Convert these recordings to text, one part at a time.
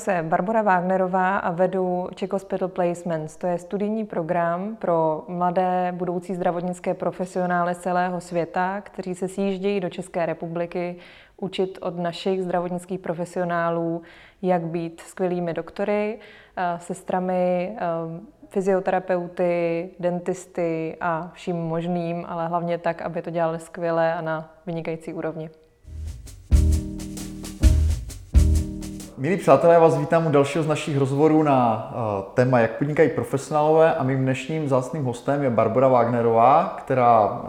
se Barbara Wagnerová a vedu Czech Hospital Placements. To je studijní program pro mladé budoucí zdravotnické profesionály celého světa, kteří se sjíždějí do České republiky učit od našich zdravotnických profesionálů, jak být skvělými doktory, eh, sestrami, eh, fyzioterapeuty, dentisty a vším možným, ale hlavně tak, aby to dělali skvěle a na vynikající úrovni. Milí přátelé, já vás vítám u dalšího z našich rozhovorů na uh, téma, jak podnikají profesionálové a mým dnešním zástným hostem je Barbara Wagnerová, která uh,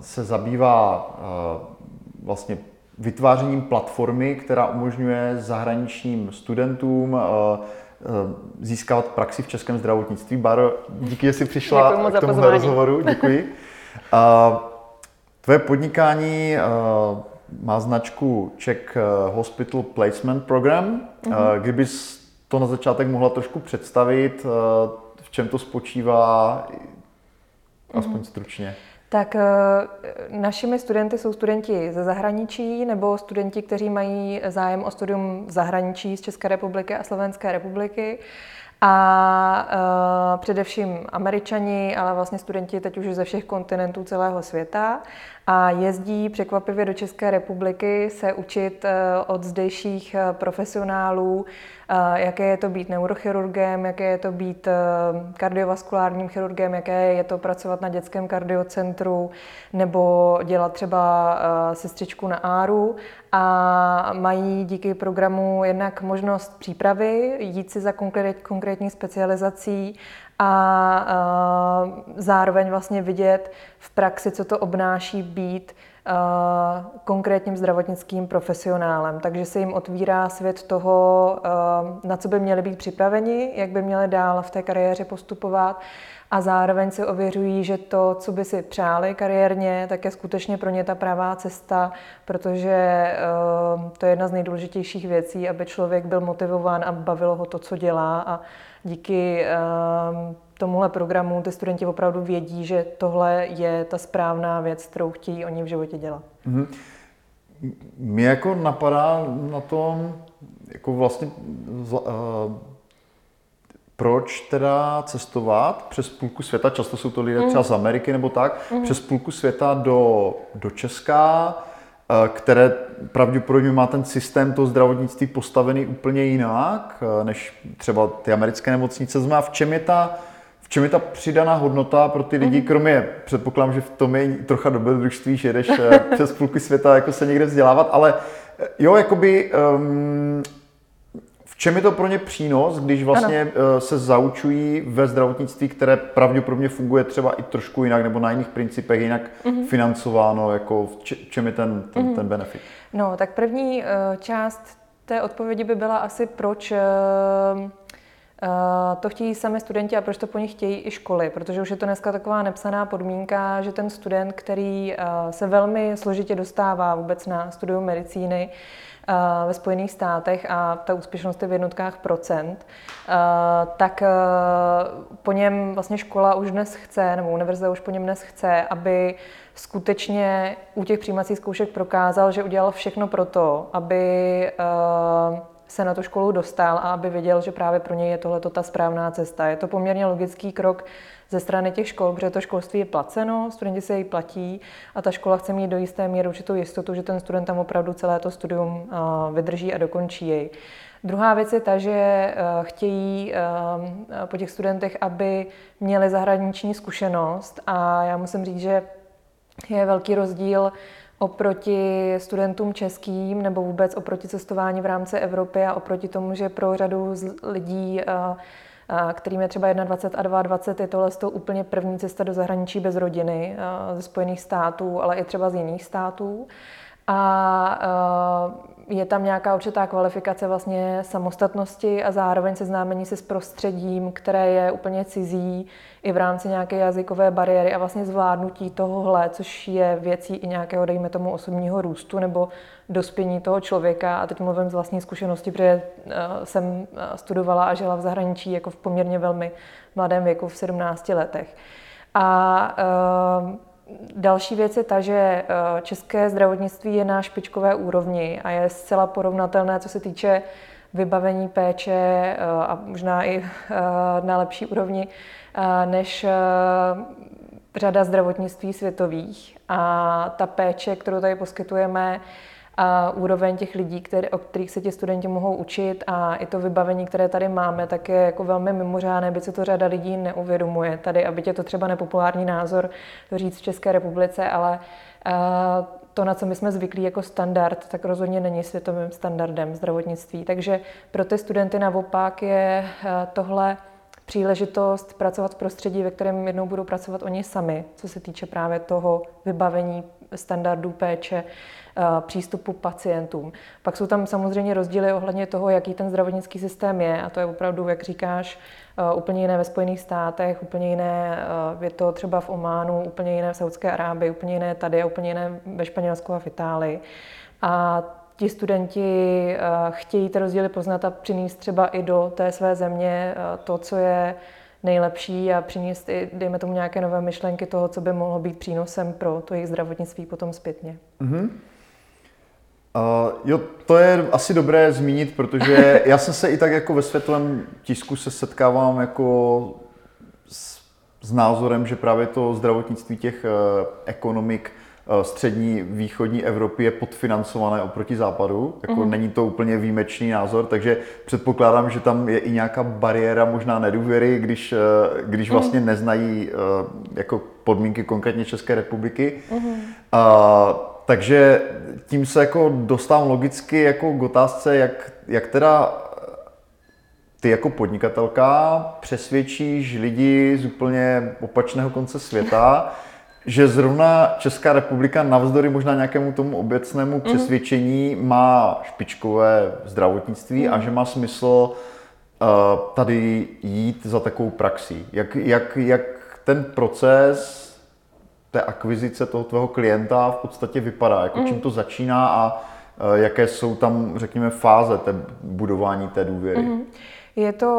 se zabývá uh, vlastně vytvářením platformy, která umožňuje zahraničním studentům získávat praxi v českém zdravotnictví. Baro, díky, že jsi přišla k tomu rozhovoru. Děkuji. Tvoje podnikání má značku Czech eh, Hospital Placement Program. Mm-hmm. Kdybys to na začátek mohla trošku představit, eh, v čem to spočívá, aspoň mm-hmm. stručně. Tak našimi studenty jsou studenti ze zahraničí nebo studenti, kteří mají zájem o studium v zahraničí z České republiky a Slovenské republiky. A uh, především američani, ale vlastně studenti teď už ze všech kontinentů celého světa a jezdí překvapivě do České republiky se učit uh, od zdejších uh, profesionálů, jaké je to být neurochirurgem, jaké je to být kardiovaskulárním chirurgem, jaké je to pracovat na dětském kardiocentru nebo dělat třeba sestřičku na áru. A mají díky programu jednak možnost přípravy, jít si za konkrétní specializací a zároveň vlastně vidět v praxi, co to obnáší být konkrétním zdravotnickým profesionálem. Takže se jim otvírá svět toho, na co by měli být připraveni, jak by měli dál v té kariéře postupovat a zároveň si ověřují, že to, co by si přáli kariérně, tak je skutečně pro ně ta pravá cesta, protože to je jedna z nejdůležitějších věcí, aby člověk byl motivován a bavilo ho to, co dělá a díky tomuhle programu ty studenti opravdu vědí, že tohle je ta správná věc, kterou chtějí oni v životě dělat. Mm-hmm. Mě jako napadá na tom, jako vlastně uh, proč teda cestovat přes půlku světa, často jsou to lidé třeba z Ameriky nebo tak, mm. přes půlku světa do, do Česka, které pravděpodobně má ten systém toho zdravotnictví postavený úplně jinak, uh, než třeba ty americké nemocnice. Znamená, v čem je ta čem je ta přidaná hodnota pro ty lidi, mm-hmm. kromě, předpokládám, že v tom je trocha dobrodružství, že jdeš eh, přes půlku světa jako se někde vzdělávat, ale eh, jo, jakoby um, v čem je to pro ně přínos, když vlastně ano. Eh, se zaučují ve zdravotnictví, které pravděpodobně funguje třeba i trošku jinak nebo na jiných principech, jinak mm-hmm. financováno, jako v čem je ten, ten, mm-hmm. ten benefit? No, tak první část té odpovědi by byla asi, proč Eh, to chtějí sami studenti a proč to po nich chtějí i školy, protože už je to dneska taková nepsaná podmínka, že ten student, který eh, se velmi složitě dostává vůbec na studium medicíny, eh, ve Spojených státech a ta úspěšnost je v jednotkách procent, tak po něm vlastně škola už dnes chce, nebo univerzita už po něm dnes chce, aby skutečně u těch přijímacích zkoušek prokázal, že udělal všechno pro to, aby se na tu školu dostal a aby věděl, že právě pro něj je tohle ta správná cesta. Je to poměrně logický krok ze strany těch škol, protože to školství je placeno, studenti se jej platí a ta škola chce mít do jisté míry určitou jistotu, že ten student tam opravdu celé to studium vydrží a dokončí jej. Druhá věc je ta, že chtějí po těch studentech, aby měli zahraniční zkušenost a já musím říct, že je velký rozdíl oproti studentům českým nebo vůbec oproti cestování v rámci Evropy a oproti tomu, že pro řadu lidí, kterým je třeba 21 a 22, je tohle to úplně první cesta do zahraničí bez rodiny ze Spojených států, ale i třeba z jiných států. A je tam nějaká určitá kvalifikace vlastně samostatnosti a zároveň seznámení se s prostředím, které je úplně cizí i v rámci nějaké jazykové bariéry a vlastně zvládnutí tohohle, což je věcí i nějakého, dejme tomu, osobního růstu nebo dospění toho člověka. A teď mluvím z vlastní zkušenosti, protože eh, jsem eh, studovala a žila v zahraničí jako v poměrně velmi mladém věku, v 17 letech. A uh, Další věc je ta, že eh, české zdravotnictví je na špičkové úrovni a je zcela porovnatelné, co se týče vybavení péče a možná i na lepší úrovni než řada zdravotnictví světových. A ta péče, kterou tady poskytujeme, a úroveň těch lidí, které, o kterých se ti studenti mohou učit a i to vybavení, které tady máme, tak je jako velmi mimořádné, byť se to řada lidí neuvědomuje tady, aby tě to třeba nepopulární názor to říct v České republice, ale uh, to, na co my jsme zvyklí jako standard, tak rozhodně není světovým standardem zdravotnictví. Takže pro ty studenty naopak je uh, tohle příležitost pracovat v prostředí, ve kterém jednou budou pracovat oni sami, co se týče právě toho vybavení standardů péče, eh, přístupu pacientům. Pak jsou tam samozřejmě rozdíly ohledně toho, jaký ten zdravotnický systém je a to je opravdu, jak říkáš, eh, úplně jiné ve Spojených státech, úplně jiné eh, je to třeba v Ománu, úplně jiné v Saudské Arábii, úplně jiné tady a úplně jiné ve Španělsku a v Itálii. A ti studenti chtějí ty rozdíly poznat a přinést třeba i do té své země to, co je nejlepší a přinést i, dejme tomu, nějaké nové myšlenky toho, co by mohlo být přínosem pro to jejich zdravotnictví potom zpětně. Mm-hmm. Uh, jo, to je asi dobré zmínit, protože já jsem se i tak jako ve světovém tisku se setkávám jako s, s názorem, že právě to zdravotnictví těch uh, ekonomik střední východní Evropy je podfinancované oproti západu. Jako mm. Není to úplně výjimečný názor, takže předpokládám, že tam je i nějaká bariéra možná nedůvěry, když, eh, když mhm. vlastně mm. neznají eh, jako podmínky konkrétně České republiky. Mm. A, takže tím se jako dostávám logicky jako k otázce, jak, jak teda ty jako podnikatelka přesvědčíš lidi z úplně opačného konce světa, že zrovna Česká republika navzdory možná nějakému tomu obecnému mm. přesvědčení má špičkové zdravotnictví mm. a že má smysl uh, tady jít za takovou praxí. Jak, jak, jak ten proces té akvizice toho tvého klienta v podstatě vypadá? Jako mm. čím to začíná a uh, jaké jsou tam, řekněme, fáze té budování té důvěry? Mm. Je to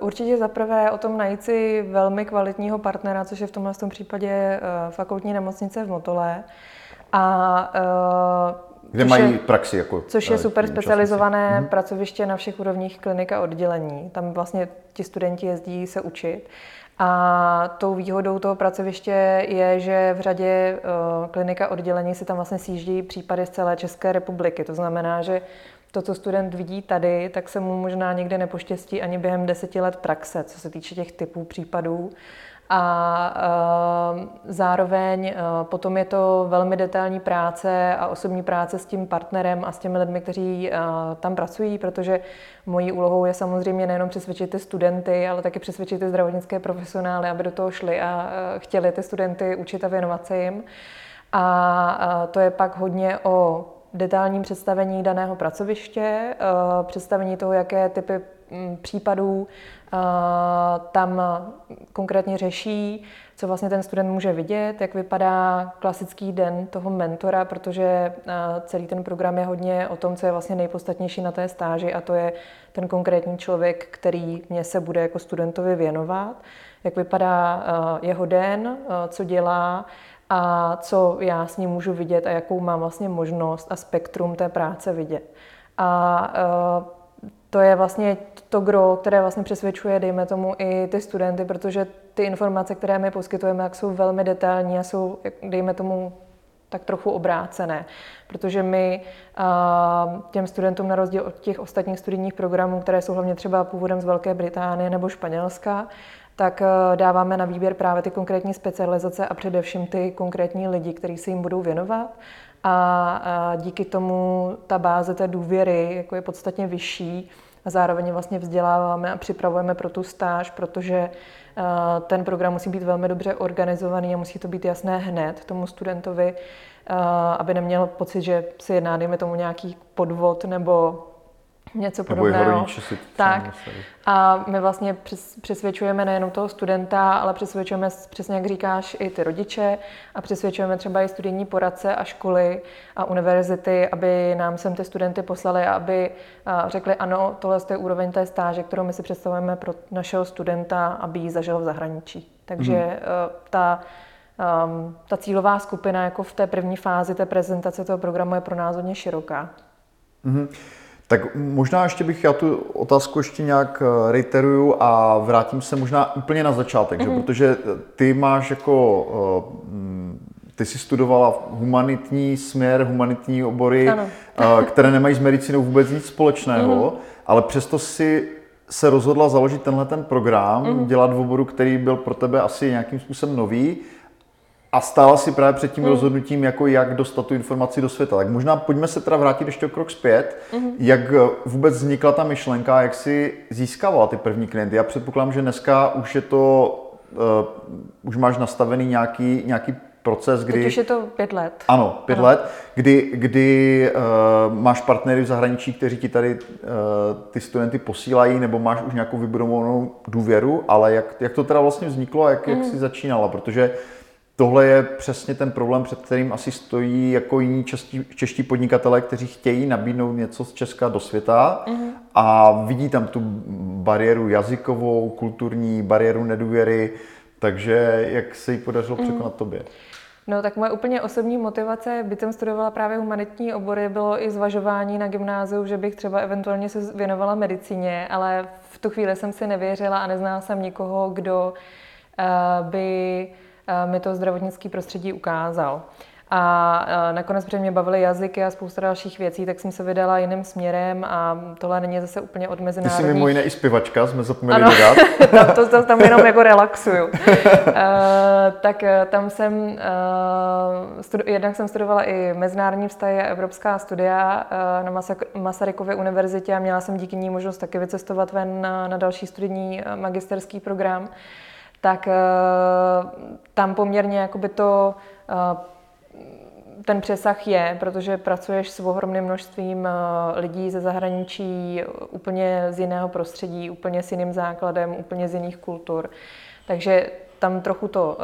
uh, určitě zaprvé o tom najít si velmi kvalitního partnera, což je v tomhle tom případě uh, fakultní nemocnice v Motole. A uh, kde mají je, praxi jako Což je super specializované mm pracoviště na všech úrovních klinika oddělení. Tam vlastně ti studenti jezdí se učit. A tou výhodou toho pracoviště je, že v řadě uh, klinika oddělení si tam vlastně sjíždí případy z celé České republiky. To znamená, že to, co student vidí tady, tak se mu možná někde nepoštěstí ani během deseti let praxe, co se týče těch typů případů. A uh, zároveň uh, potom je to velmi detailní práce a osobní práce s tím partnerem a s těmi lidmi, kteří uh, tam pracují, protože mojí úlohou je samozřejmě nejenom přesvědčit ty studenty, ale taky přesvědčit ty zdravotnické profesionály, aby do toho šli a uh, chtěli ty studenty učit a věnovat se jim. A to je pak hodně o detailním představení daného pracoviště, eh, představení toho, jaké typy mm, případů eh, tam konkrétně řeší, co vlastně ten student může vidět, jak vypadá klasický den toho mentora, protože eh, celý ten program je hodně o tom, co je vlastně nejpodstatnější na té stáži a to je ten konkrétní člověk, který mě se bude jako studentovi věnovat, jak vypadá jeho den, co dělá, a co já s ním můžu vidět a jakou mám vlastně možnost a spektrum té práce vidět. A uh, to je vlastně to gro, které vlastně přesvědčuje, dejme tomu, i ty studenty, protože ty informace, které my poskytujeme, tak jsou velmi detailní a jsou, dejme tomu, tak trochu obrácené, protože my uh, těm studentům na rozdíl od těch ostatních studijních programů, které jsou hlavně třeba původem z Velké Británie nebo Španělska, tak eh, dáváme na výběr právě ty konkrétní specializace a především ty konkrétní lidi, kteří se jim budou věnovat. A díky tomu ta báze té důvěry jako je podstatně vyšší a zároveň vlastně vzděláváme a připravujeme pro tu stáž, protože eh, ten program musí být velmi dobře organizovaný a musí to být jasné hned tomu studentovi, eh, aby neměl pocit, že se jedná, dejme tomu, nějaký podvod nebo něco podobného. Nebo si tak. A my vlastně přesvědčujeme nejenom toho studenta, ale přesvědčujeme, přesně jak říkáš, i ty rodiče a přesvědčujeme třeba i studijní poradce a školy a univerzity, aby nám sem ty studenty poslali a aby řekli, ano, tohle je úroveň té stáže, kterou my si představujeme pro našeho studenta, aby ji zažil v zahraničí. Takže mm. ta um, ta cílová skupina jako v té první fázi té prezentace toho programu je pro nás hodně široká. Mm-hmm. Tak možná ještě bych já tu otázku ještě nějak eh, reiteruju a vrátím se možná úplně na začátek, mm-hmm. že? Mhm. protože ty máš jako, eh, ty jsi studovala humanitní směr, humanitní obory, ano. které nemají s medicínou vůbec nic společného, mm-hmm. ale přesto si se rozhodla založit tenhle ten program, mm-hmm. dělat v oboru, který byl pro tebe asi nějakým způsobem nový a stála si právě před tím mm. rozhodnutím, jako jak dostat tu informaci do světa. Tak možná pojďme se teda vrátit ještě o krok zpět, mm. jak eh, vůbec vznikla ta myšlenka, jak si získávala ty první klienty. Já předpokládám, že dneska už je to, uh, už máš nastavený nějaký, nějaký proces, kdy... Teď už je to pět let. Ano, pět ano. let, kdy, kdy uh, máš partnery v zahraničí, kteří ti tady uh, ty studenty posílají, nebo máš už nějakou vybudovanou důvěru, ale jak, jak to teda vlastně vzniklo a jak, mm. jak jsi začínala, protože tohle je přesně ten problém, před kterým asi stojí jako jiní čeští, čeští podnikatele, kteří chtějí nabídnout něco z Česka do světa mm. a vidí tam tu bariéru jazykovou, kulturní, bariéru nedůvěry, takže jak se jí podařilo mm. překonat tobě? No tak moje úplně osobní motivace, by tam studovala právě humanitní obory, bylo i zvažování na gymnáziu, že bych třeba eventuálně se věnovala medicíně, ale v tu chvíli jsem si nevěřila a neznala jsem nikoho, kdo uh, by mi to zdravotnické prostředí ukázal. A nakonec, protože mě bavily jazyky a spousta dalších věcí, tak jsem se vydala jiným směrem a tohle není zase úplně od mezinárodních... Ty jsi mimo jiné i zpěvačka, jsme zapomněli ano, dodat. tam, to, to, tam jenom jako relaxuju. uh, tak eh, tam jsem, uh, studu, jednak jsem studovala i mezinárodní vztahy a evropská studia uh, na Masarykově univerzitě a měla jsem díky ní možnost taky vycestovat ven na, na další studijní magisterský program. Tak uh, tam poměrně jakoby to uh, ten přesah je, protože pracuješ s ohromným množstvím eh, lidí ze zahraničí, úplně z jiného prostředí, úplně s jiným základem, úplně z jiných kultur. Takže tam trochu to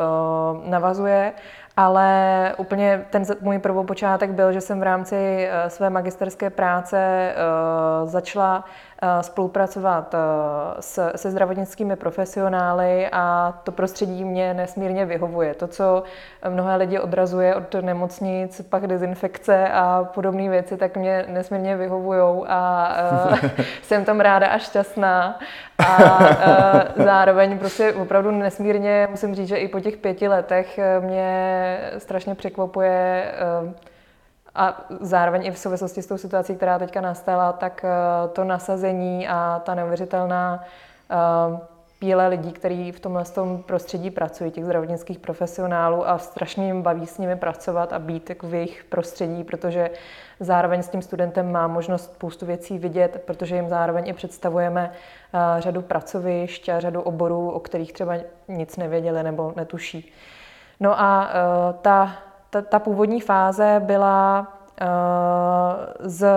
navazuje, ale úplně ten můj prvopočátek byl, že jsem v rámci své magisterské práce začala Eh, spolupracovat eh, s, se zdravotnickými profesionály a to prostředí mě nesmírně vyhovuje. To, co mnohé lidi odrazuje od nemocnic, pak dezinfekce a podobné věci, tak mě nesmírně vyhovují a uh, jsem tam ráda a šťastná. A zároveň prostě opravdu nesmírně, musím říct, že i po těch pěti letech mě strašně překvapuje a zároveň i v souvislosti s tou situací, která teďka nastala, tak eh, to nasazení a ta neuvěřitelná eh, píle lidí, kteří v tomhle tom prostředí pracují, těch zdravotnických profesionálů a strašně jim baví s nimi pracovat a být jako v jejich prostředí, protože zároveň s tím studentem má možnost spoustu věcí vidět, protože jim zároveň i představujeme eh, řadu pracovišť a řadu oborů, o kterých třeba nic nevěděli nebo netuší. No a ta ta, ta původní fáze byla uh, z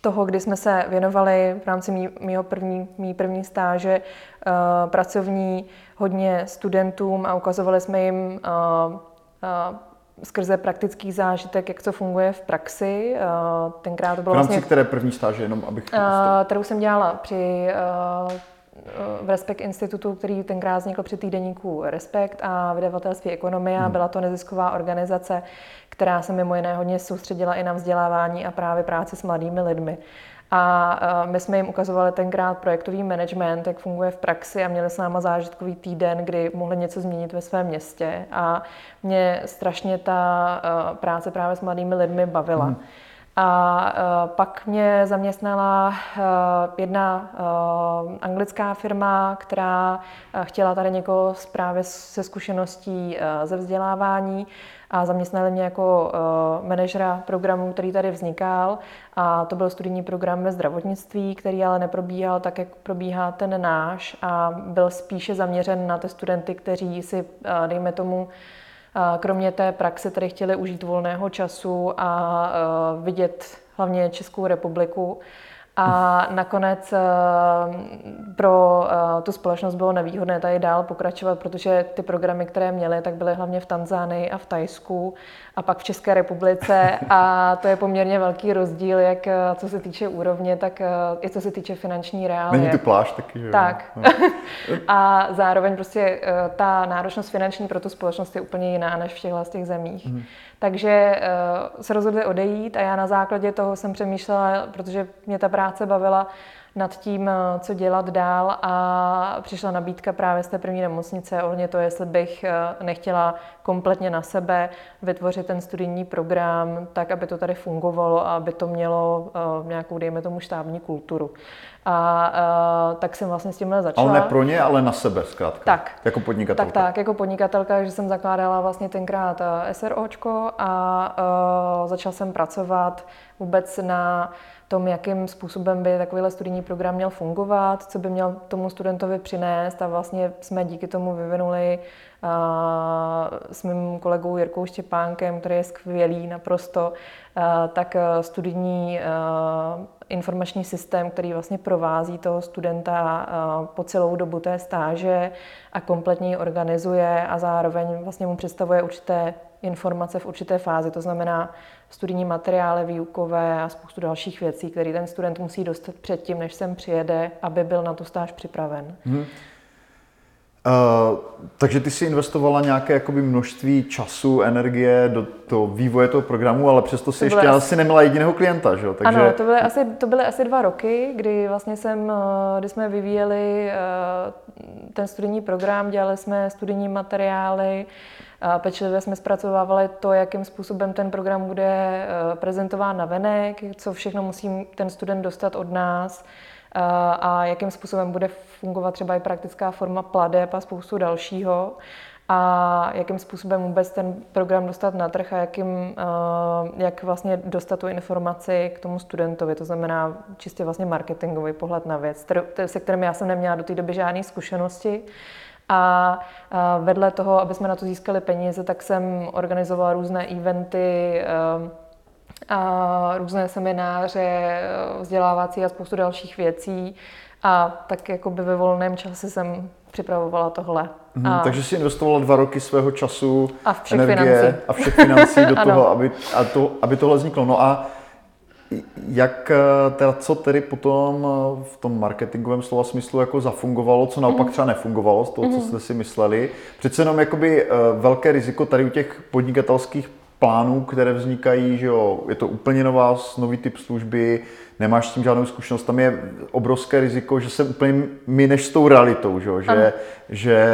toho, kdy jsme se věnovali v rámci mý, mýho první, mý první stáže uh, pracovní hodně studentům a ukazovali jsme jim uh, uh, skrze praktický zážitek, jak to funguje v praxi. Tenkrát to bylo v rámci vlastně, které první stáže, jenom abych... Kterou jsem dělala při v Respekt institutu, který tenkrát vznikl při týdeníku Respekt a vydavatelství Ekonomia. Hmm. Byla to nezisková organizace, která se mimo jiné hodně soustředila i na vzdělávání a právě práci s mladými lidmi. A my jsme jim ukazovali tenkrát projektový management, jak funguje v praxi a měli s náma zážitkový týden, kdy mohli něco změnit ve svém městě. A mě strašně ta práce právě s mladými lidmi bavila. Hmm. A uh, pak mě zaměstnala uh, jedna uh, anglická firma, která chtěla tady někoho právě se zkušeností ze vzdělávání a zaměstnali mě jako manažera programu, který tady vznikal. A to byl studijní program ve zdravotnictví, který ale neprobíhal tak, jak probíhá ten náš a byl spíše zaměřen na ty studenty, kteří si, dejme tomu, Kromě té praxe tady chtěli užít volného času a vidět hlavně Českou republiku. A nakonec pro tu společnost bylo nevýhodné tady dál pokračovat, protože ty programy, které měly, tak byly hlavně v Tanzánii a v Tajsku a pak v České republice a to je poměrně velký rozdíl, jak co se týče úrovně, tak i co se týče finanční reálie. Není to pláž taky, že Tak. No. a zároveň prostě ta náročnost finanční pro tu společnost je úplně jiná než v těchto těch zemích. Hmm. Takže se rozhodli odejít a já na základě toho jsem přemýšlela, protože mě ta práce bavila, nad tím, eh, co dělat dál a přišla nabídka právě z té první nemocnice. Ohledně to, jestli bych eh, nechtěla kompletně na sebe vytvořit ten studijní program tak, aby to tady fungovalo a aby to mělo uh, nějakou, dejme tomu, štábní kulturu. A uh, tak jsem vlastně s tímhle začala. Ale ne pro ně, ale na sebe zkrátka. Tak. Jako podnikatelka. Tak, tak, jako podnikatelka, že jsem zakládala vlastně tenkrát SROčko a uh, začala jsem pracovat vůbec na tom, jakým způsobem by takovýhle studijní program měl fungovat, co by měl tomu studentovi přinést a vlastně jsme díky tomu vyvinuli s mým kolegou Jirkou Štěpánkem, který je skvělý naprosto, tak studijní uh, informační systém, který vlastně provází toho studenta po celou dobu té stáže a kompletně ji organizuje a zároveň vlastně mu představuje určité informace v určité fázi, to znamená studijní materiály výukové a spoustu dalších věcí, které ten student musí dostat předtím, než sem přijede, aby byl na tu stáž připraven. Hmm. Uh, takže ty si investovala nějaké jakoby množství času, energie do toho vývoje toho programu, ale přesto si ještě asi... asi neměla jediného klienta, že jo? Takže... Ano, to byly, asi, to byly asi dva roky, kdy vlastně jsem, eh, kdy jsme vyvíjeli uh, ten studijní program, dělali jsme studijní materiály, Pečlivě jsme zpracovávali to, jakým způsobem ten program bude eh, prezentován na venek, co všechno musí ten student dostat od nás eh, a jakým způsobem bude fungovat třeba i praktická forma pladeb a spoustu dalšího a jakým způsobem vůbec ten program dostat na trh a jakým, eh, jak vlastně dostat tu informaci k tomu studentovi. To znamená čistě vlastně marketingový pohled na věc, se kterým já jsem neměla do té doby žádné zkušenosti. A vedle toho, aby jsme na to získali peníze, tak jsem organizovala různé eventy, a různé semináře, vzdělávací a spoustu dalších věcí. A tak jako by ve volném čase jsem připravovala tohle. Mhm, a... Takže si investovala dva roky svého času, a všech energie financí. a všech financí do toho, aby, a to, aby tohle vzniklo. No a jak eh, teda, co tedy potom eh, v tom marketingovém slova smyslu jako zafungovalo, co naopak mhm. třeba nefungovalo z toho, co mhm. jste si mysleli? Přece jenom jakoby eh, velké riziko tady u těch podnikatelských plánů, které vznikají, že jo, je to úplně nová, nový typ služby, nemáš s tím žádnou zkušenost, tam je obrovské riziko, že se úplně mineš s tou realitou, že, jo? že, že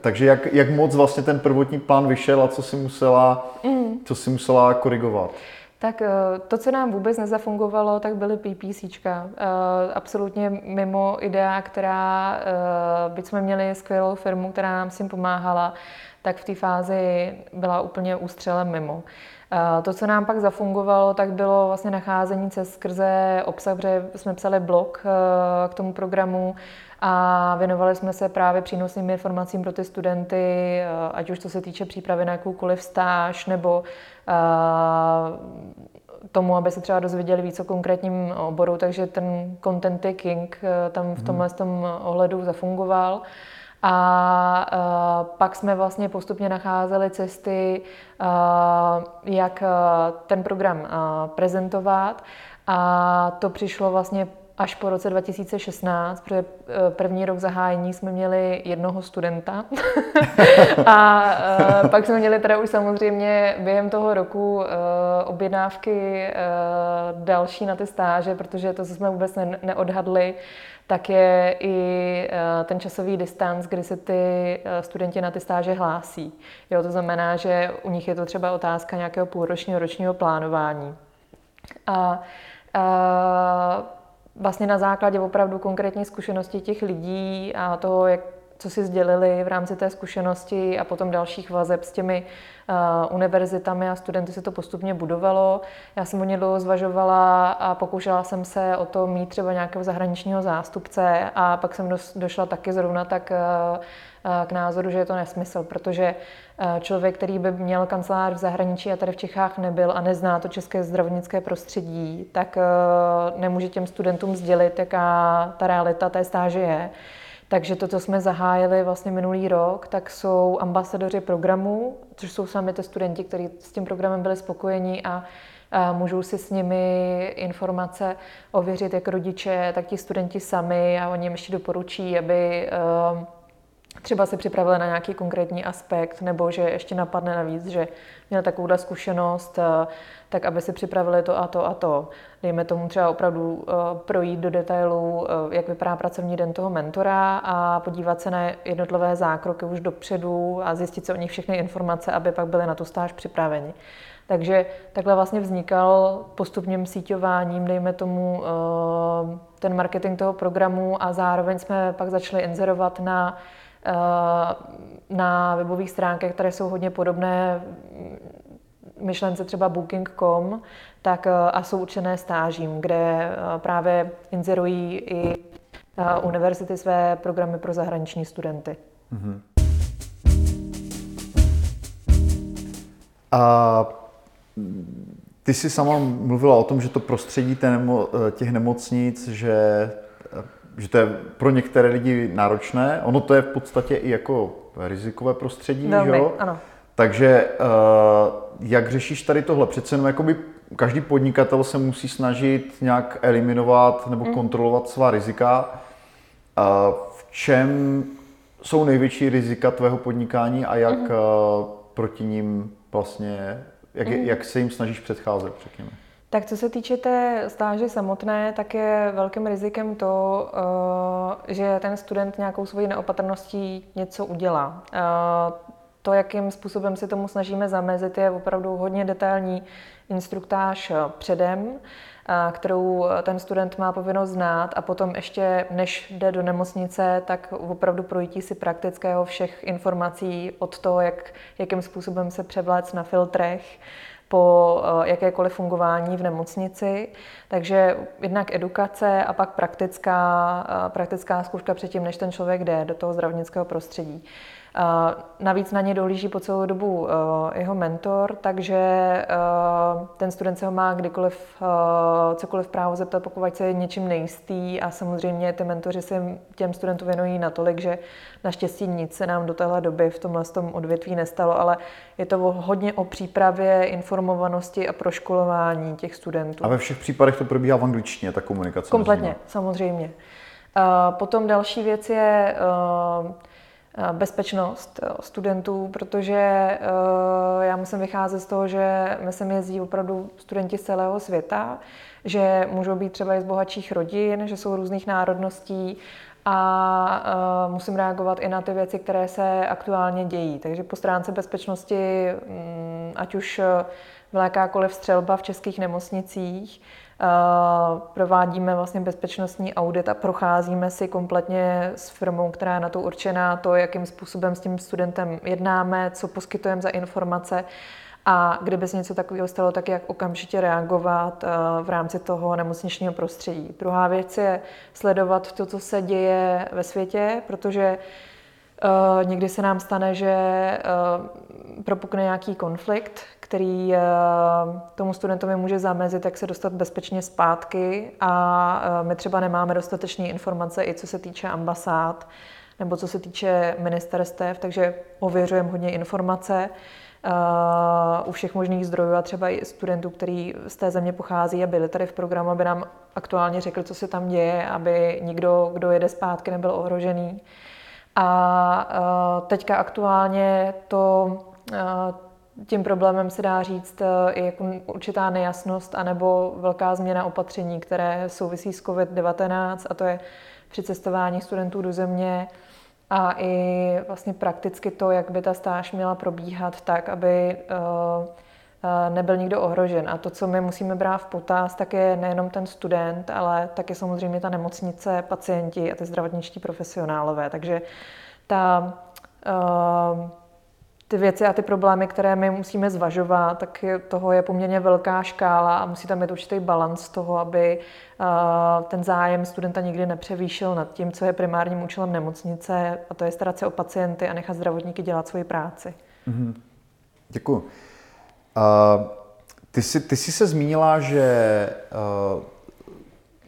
takže jak, jak moc vlastně ten prvotní plán vyšel a co si musela, mm. co si musela korigovat? Tak eh, to, co nám vůbec nezafungovalo, tak byly PPCčka. Eh, absolutně mimo idea, která, eh, byť jsme měli skvělou firmu, která nám s tím pomáhala, tak v té fázi byla úplně ústřelem mimo. To, co nám pak zafungovalo, tak bylo vlastně nacházení cest skrze obsah, protože jsme psali blog k tomu programu a věnovali jsme se právě přínosným informacím pro ty studenty, ať už to se týče přípravy na jakoukoliv stáž nebo tomu, aby se třeba dozvěděli víc o konkrétním oboru, takže ten content king tam v tomhle tom ohledu zafungoval. A uh, pak jsme vlastně postupně nacházeli cesty, uh, jak ten program prezentovat. A to přišlo vlastně až po roce 2016, protože eh, první rok zahájení jsme měli jednoho studenta a uh, pak jsme měli teda už samozřejmě během toho roku uh, objednávky další na ty stáže, protože to, co jsme vůbec ne- neodhadli, tak je i ten časový distanc, kdy se ty studenti na ty stáže hlásí. Jo, to znamená, že u nich je to třeba otázka nějakého půlročního, ročního plánování. A, a vlastně na základě opravdu konkrétní zkušenosti těch lidí a toho, jak, co si sdělili v rámci té zkušenosti a potom dalších vazeb s těmi uh, univerzitami a studenty se to postupně budovalo. Já jsem o ně dlouho zvažovala a pokoušela jsem se o to mít třeba nějakého zahraničního zástupce a pak jsem došla taky zrovna tak uh, k názoru, že je to nesmysl, protože člověk, který by měl kancelář v zahraničí a tady v Čechách nebyl a nezná to české zdravotnické prostředí, tak nemůže těm studentům sdělit, jaká ta realita té stáže je. Takže to, co jsme zahájili vlastně minulý rok, tak jsou ambasadoři programu, což jsou sami ty studenti, kteří s tím programem byli spokojení a a můžou si s nimi informace ověřit jak rodiče, tak ti studenti sami a oni jim ještě doporučí, aby třeba si připravili na nějaký konkrétní aspekt, nebo že ještě napadne navíc, že měl takovou zkušenost, eh, tak aby si připravili to a to a to. Dejme tomu třeba opravdu eh, projít do detailů, eh, jak vypadá pracovní den toho mentora a podívat se na jednotlivé zákroky už dopředu a zjistit si o nich všechny informace, aby pak byli na tu stáž připraveni. Takže takhle vlastně vznikal postupným síťováním, dejme tomu, ten marketing toho programu a zároveň jsme pak začali inzerovat na na webových stránkách, které jsou hodně podobné myšlence třeba booking.com, tak eh, a jsou určené stážím, kde eh, právě inzerují i univerzity své programy pro zahraniční studenty. Mm-hmm. A ty jsi sama mluvila o tom, že to prostředí těch nemocnic, že že to je pro některé lidi náročné. Ono to je v podstatě i jako rizikové prostředí, Velmi, jo? ano. Takže uh, jak řešíš tady tohle? Přece jenom jakoby každý podnikatel se musí snažit nějak eliminovat nebo mm. kontrolovat svá rizika. Uh, v čem jsou největší rizika tvého podnikání a jak mm. uh, proti ním vlastně, jak, mm. jak se jim snažíš předcházet, řekněme? Tak co se týče té stáže samotné, tak je velkým rizikem to, eh, že ten student nějakou svoji neopatrností něco udělá. Eh, to, jakým způsobem si tomu snažíme zamezit, je opravdu hodně detailní instruktáž předem, eh, kterou ten student má povinnost znát a potom ještě, než jde do nemocnice, tak opravdu projítí si praktického všech informací od toho, jak, jakým způsobem se převléct na filtrech, po eh, jakékoliv fungování v nemocnici. Takže jednak edukace a pak praktická, eh, praktická zkouška předtím, než ten člověk jde do toho zdravotnického prostředí. Navíc na ně dohlíží po celou dobu eh, jeho mentor, takže eh, ten student se ho má kdykoliv eh, cokoliv právo zeptat, pokud se je něčím nejistý a samozřejmě ty mentoři se těm studentům věnují natolik, že naštěstí nic se nám do téhle doby v tomhle tom odvětví nestalo, ale je to hodně o přípravě, informovanosti a proškolování těch studentů. A ve všech případech to probíhá v angličtině, ta komunikace? Kompletně, samozřejmě. Potom další věc je Eh, bezpečnost eh, studentů, protože eh, já musím vycházet z toho, že my sem jezdí opravdu studenti z celého světa, že můžou být třeba i z bohatších rodin, že jsou různých národností a musím reagovat i na ty věci, které se aktuálně dějí. Takže po stránce bezpečnosti, mm, ať už jakákoliv střelba v českých nemocnicích, provádíme vlastně bezpečnostní audit a procházíme si kompletně s firmou, která je na to určená, to, jakým způsobem s tím studentem jednáme, co poskytujeme za informace a kdyby se něco takového stalo, tak jak okamžitě reagovat v rámci toho nemocničního prostředí. Druhá věc je sledovat to, co se děje ve světě, protože Uh, někdy se nám stane, že uh, propukne nějaký konflikt, který uh, tomu studentovi může zamezit, jak se dostat bezpečně zpátky a my třeba nemáme dostatečné informace i co se týče ambasád nebo co se týče ministerstev, takže ověřujeme hodně informace u všech možných zdrojů a třeba i studentů, kteří z té země pochází a byli tady v programu, aby nám aktuálně řekli, co se tam děje, aby nikdo, kdo jede zpátky, nebyl ohrožený. A e, teďka aktuálně to e, tím problémem se dá říct e, i jako určitá nejasnost anebo velká změna opatření, které souvisí s COVID-19 a to je při cestování studentů do země a i vlastně prakticky to, jak by ta stáž měla probíhat tak, aby nebyl nikdo ohrožen. A to, co my musíme brát v potaz, tak je nejenom ten student, ale taky samozřejmě ta nemocnice, pacienti a ty zdravotničtí profesionálové. Takže ta, uh, ty věci a ty problémy, které my musíme zvažovat, tak toho je poměrně velká škála a musí tam být určitý balans toho, aby uh, ten zájem studenta nikdy nepřevýšil nad tím, co je primárním účelem nemocnice, a to je starat se o pacienty a nechat zdravotníky dělat svoji práci. Mm-hmm. Děkuji. Uh, ty, jsi, ty jsi se zmínila, že uh,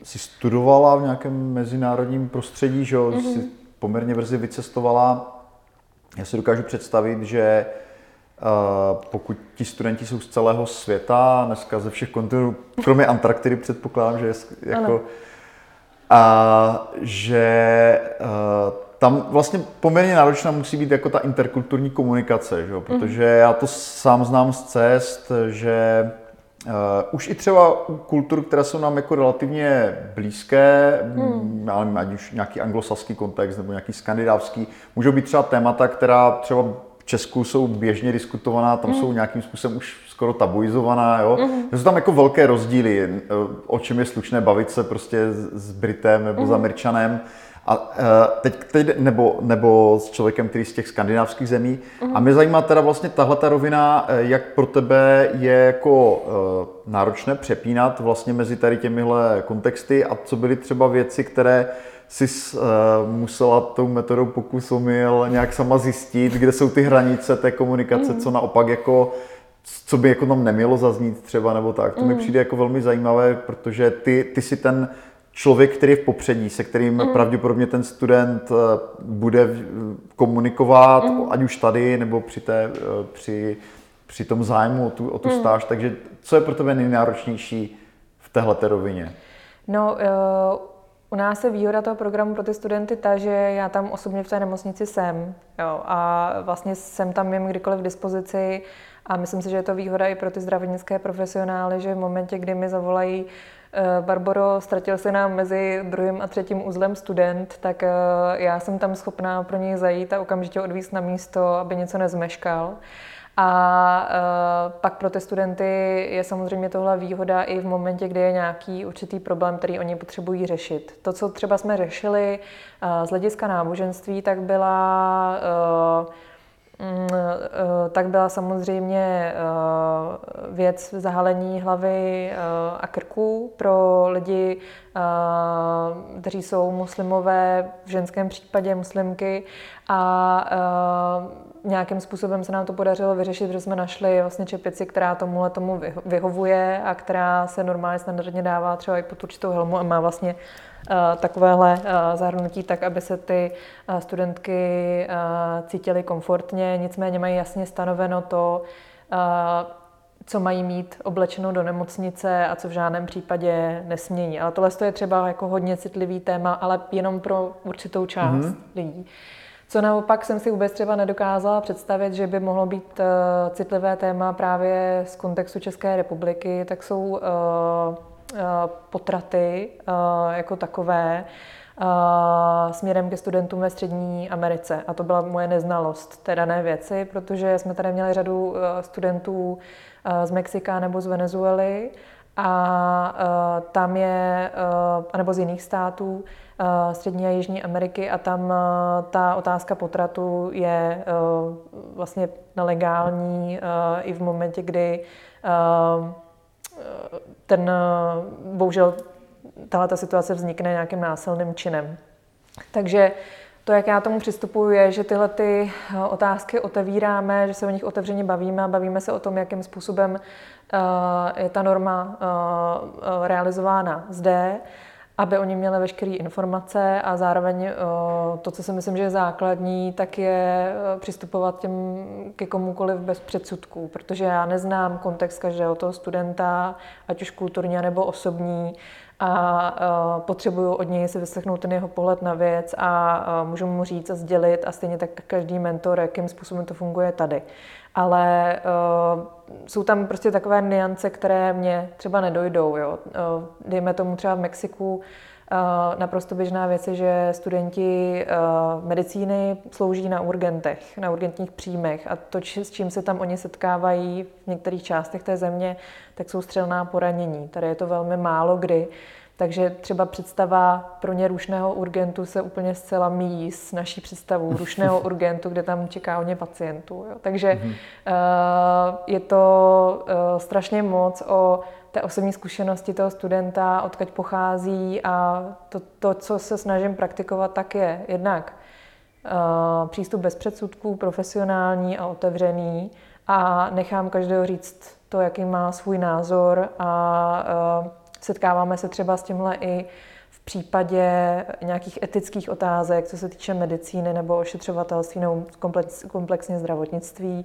jsi studovala v nějakém mezinárodním prostředí, že mm-hmm. jsi poměrně brzy vycestovala. Já si dokážu představit, že uh, pokud ti studenti jsou z celého světa, dneska ze všech kontinentů, kromě Antarktidy předpokládám, že je jako... Ano. A že uh, tam vlastně poměrně náročná musí být jako ta interkulturní komunikace, že? protože mm. já to sám znám z cest, že Uh, už i třeba kultur, které jsou nám jako relativně blízké, hmm. ať už nějaký anglosaský kontext nebo nějaký skandinávský, můžou být třeba témata, která třeba v Česku jsou běžně diskutovaná, tam hmm. jsou nějakým způsobem už skoro tabuizovaná, jo. Hmm. Jsou tam jako velké rozdíly, eh, o čem je slušné bavit se prostě s Britem nebo hmm. s Američanem. A e, teď, teď nebo, nebo s člověkem, který z těch skandinávských zemí. Uh-huh. A mě zajímá teda vlastně tahle ta rovina, e, jak pro tebe je jako e, náročné přepínat vlastně mezi tady těmihle kontexty a co byly třeba věci, které jsi uh, musela tou metodou pokusomil nějak sama zjistit, kde jsou ty hranice té komunikace, mm. co naopak jako, co by jako tam nemělo zaznít třeba nebo tak. To mm. mi přijde jako velmi zajímavé, protože ty, ty si ten člověk, který je v popředí, se kterým mm. pravděpodobně ten student eh, bude komunikovat, mm. ať už tady nebo při, té, eh, při, při tom zájmu o tu, o tu mm. stáž. Takže co je pro tebe nejnáročnější v téhle rovině? No, uh... U nás je výhoda toho programu pro ty studenty ta, že já tam osobně v té nemocnici jsem jo, a vlastně jsem tam jim kdykoliv v dispozici a myslím si, že je to výhoda i pro ty zdravotnické profesionály, že v momentě, kdy mi zavolají Barbaro, ztratil se nám mezi druhým a třetím uzlem student, tak eh, já jsem tam schopná pro něj zajít a okamžitě odvízt na místo, aby něco nezmeškal. A uh, pak pro ty studenty je samozřejmě tohle výhoda i v momentě, kdy je nějaký určitý problém, který oni potřebují řešit. To, co třeba jsme řešili z hlediska náboženství, tak byla eh, tak byla samozřejmě eh, věc zahalení hlavy eh, a krku pro lidi, kteří jsou muslimové, v ženském případě muslimky. A nějakým způsobem se nám to podařilo vyřešit, že jsme našli vlastně čepici, která tomuhle tomu vyhovuje a která se normálně standardně dává třeba i pod určitou helmu a má vlastně Eh, takovéhle eh, zahrnutí tak, aby se ty eh, studentky cítily komfortně, nicméně mají jasně stanoveno to, co mají mít oblečeno do nemocnice a co v žádném případě nesmění. Ale tohle je třeba jako hodně citlivý téma, ale jenom pro určitou část mm-hmm. lidí. Co naopak jsem si vůbec třeba nedokázala představit, že by mohlo být citlivé téma právě z kontextu České republiky, tak jsou Eh, potraty eh, jako takové eh, směrem ke studentům ve Střední Americe. A to byla moje neznalost té dané věci, protože jsme tady měli řadu studentů z Mexika nebo z Venezuely a tam je, anebo z jiných států, Střední a Jižní Ameriky a tam ta otázka potratu je vlastně nelegální i v momentě, kdy ten, bohužel, tahle ta situace vznikne nějakým násilným činem. Takže to, jak já tomu přistupuji, je, že tyhle ty otázky otevíráme, že se o nich otevřeně bavíme a bavíme se o tom, jakým způsobem je ta norma realizována zde aby oni měli veškeré informace a zároveň eh, to, co si myslím, že je základní, tak je eh, přistupovat těm ke komukoliv bez předsudků, protože já neznám kontext každého toho studenta, ať už kulturní nebo osobní, a uh, potřebuju od něj si vyslechnout ten jeho pohled na věc a uh, můžu mu říct a sdělit a stejně tak každý mentor, jakým způsobem to funguje tady. Ale uh, jsou tam prostě takové niance, které mě třeba nedojdou. Jo. Dejme tomu třeba v Mexiku naprosto běžná věc je, že studenti uh, medicíny slouží na urgentech, na urgentních příjmech a to, s čím se tam oni setkávají v některých částech té země, tak jsou střelná poranění. Tady je to velmi málo kdy. Takže třeba představa pro ně rušného urgentu se úplně zcela míjí s naší představou rušného urgentu, kde tam čeká hodně pacientů. Jo. Takže mm-hmm. uh, je to uh, strašně moc o té osobní zkušenosti toho studenta, odkud pochází a to, to, co se snažím praktikovat, tak je jednak uh, přístup bez předsudků, profesionální a otevřený a nechám každého říct to, jaký má svůj názor a uh, setkáváme se třeba s tímhle i v případě nějakých etických otázek, co se týče medicíny nebo ošetřovatelství nebo komplex, komplexně zdravotnictví.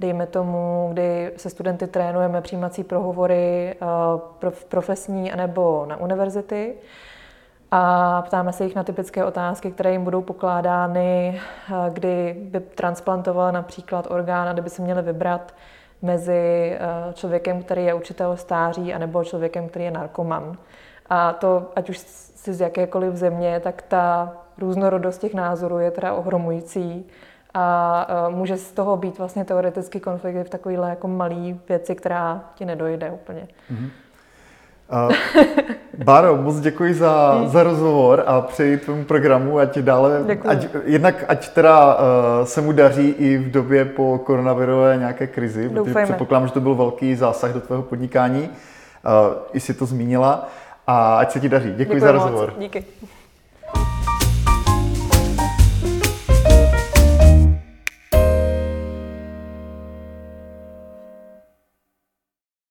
Dejme tomu, kdy se studenty trénujeme přijímací prohovory uh, profesní anebo na univerzity. a ptáme se jich na typické otázky, které jim budou pokládány, eh, kdy by transplantovala například orgán a kdyby se měli vybrat mezi eh, člověkem, který je učitel stáří, anebo člověkem, který je narkoman. A to, ať už si z jakékoliv země, tak ta různorodost těch názorů je teda ohromující a eh, může z toho být vlastně teoreticky konflikt v takovýhle jako malý věci, která ti nedojde úplně. Mm-hmm. Uh, Báro, moc děkuji za, za rozhovor a přeji tvému programu, ať dále, ať, jednak ať teda uh, se mu daří i v době po koronavirové nějaké krizi, Doufajme. protože předpokládám, že to byl velký zásah do tvého podnikání, uh, i si to zmínila a ať se ti daří. Děkuji, děkuji za rozhovor. Moc. Díky.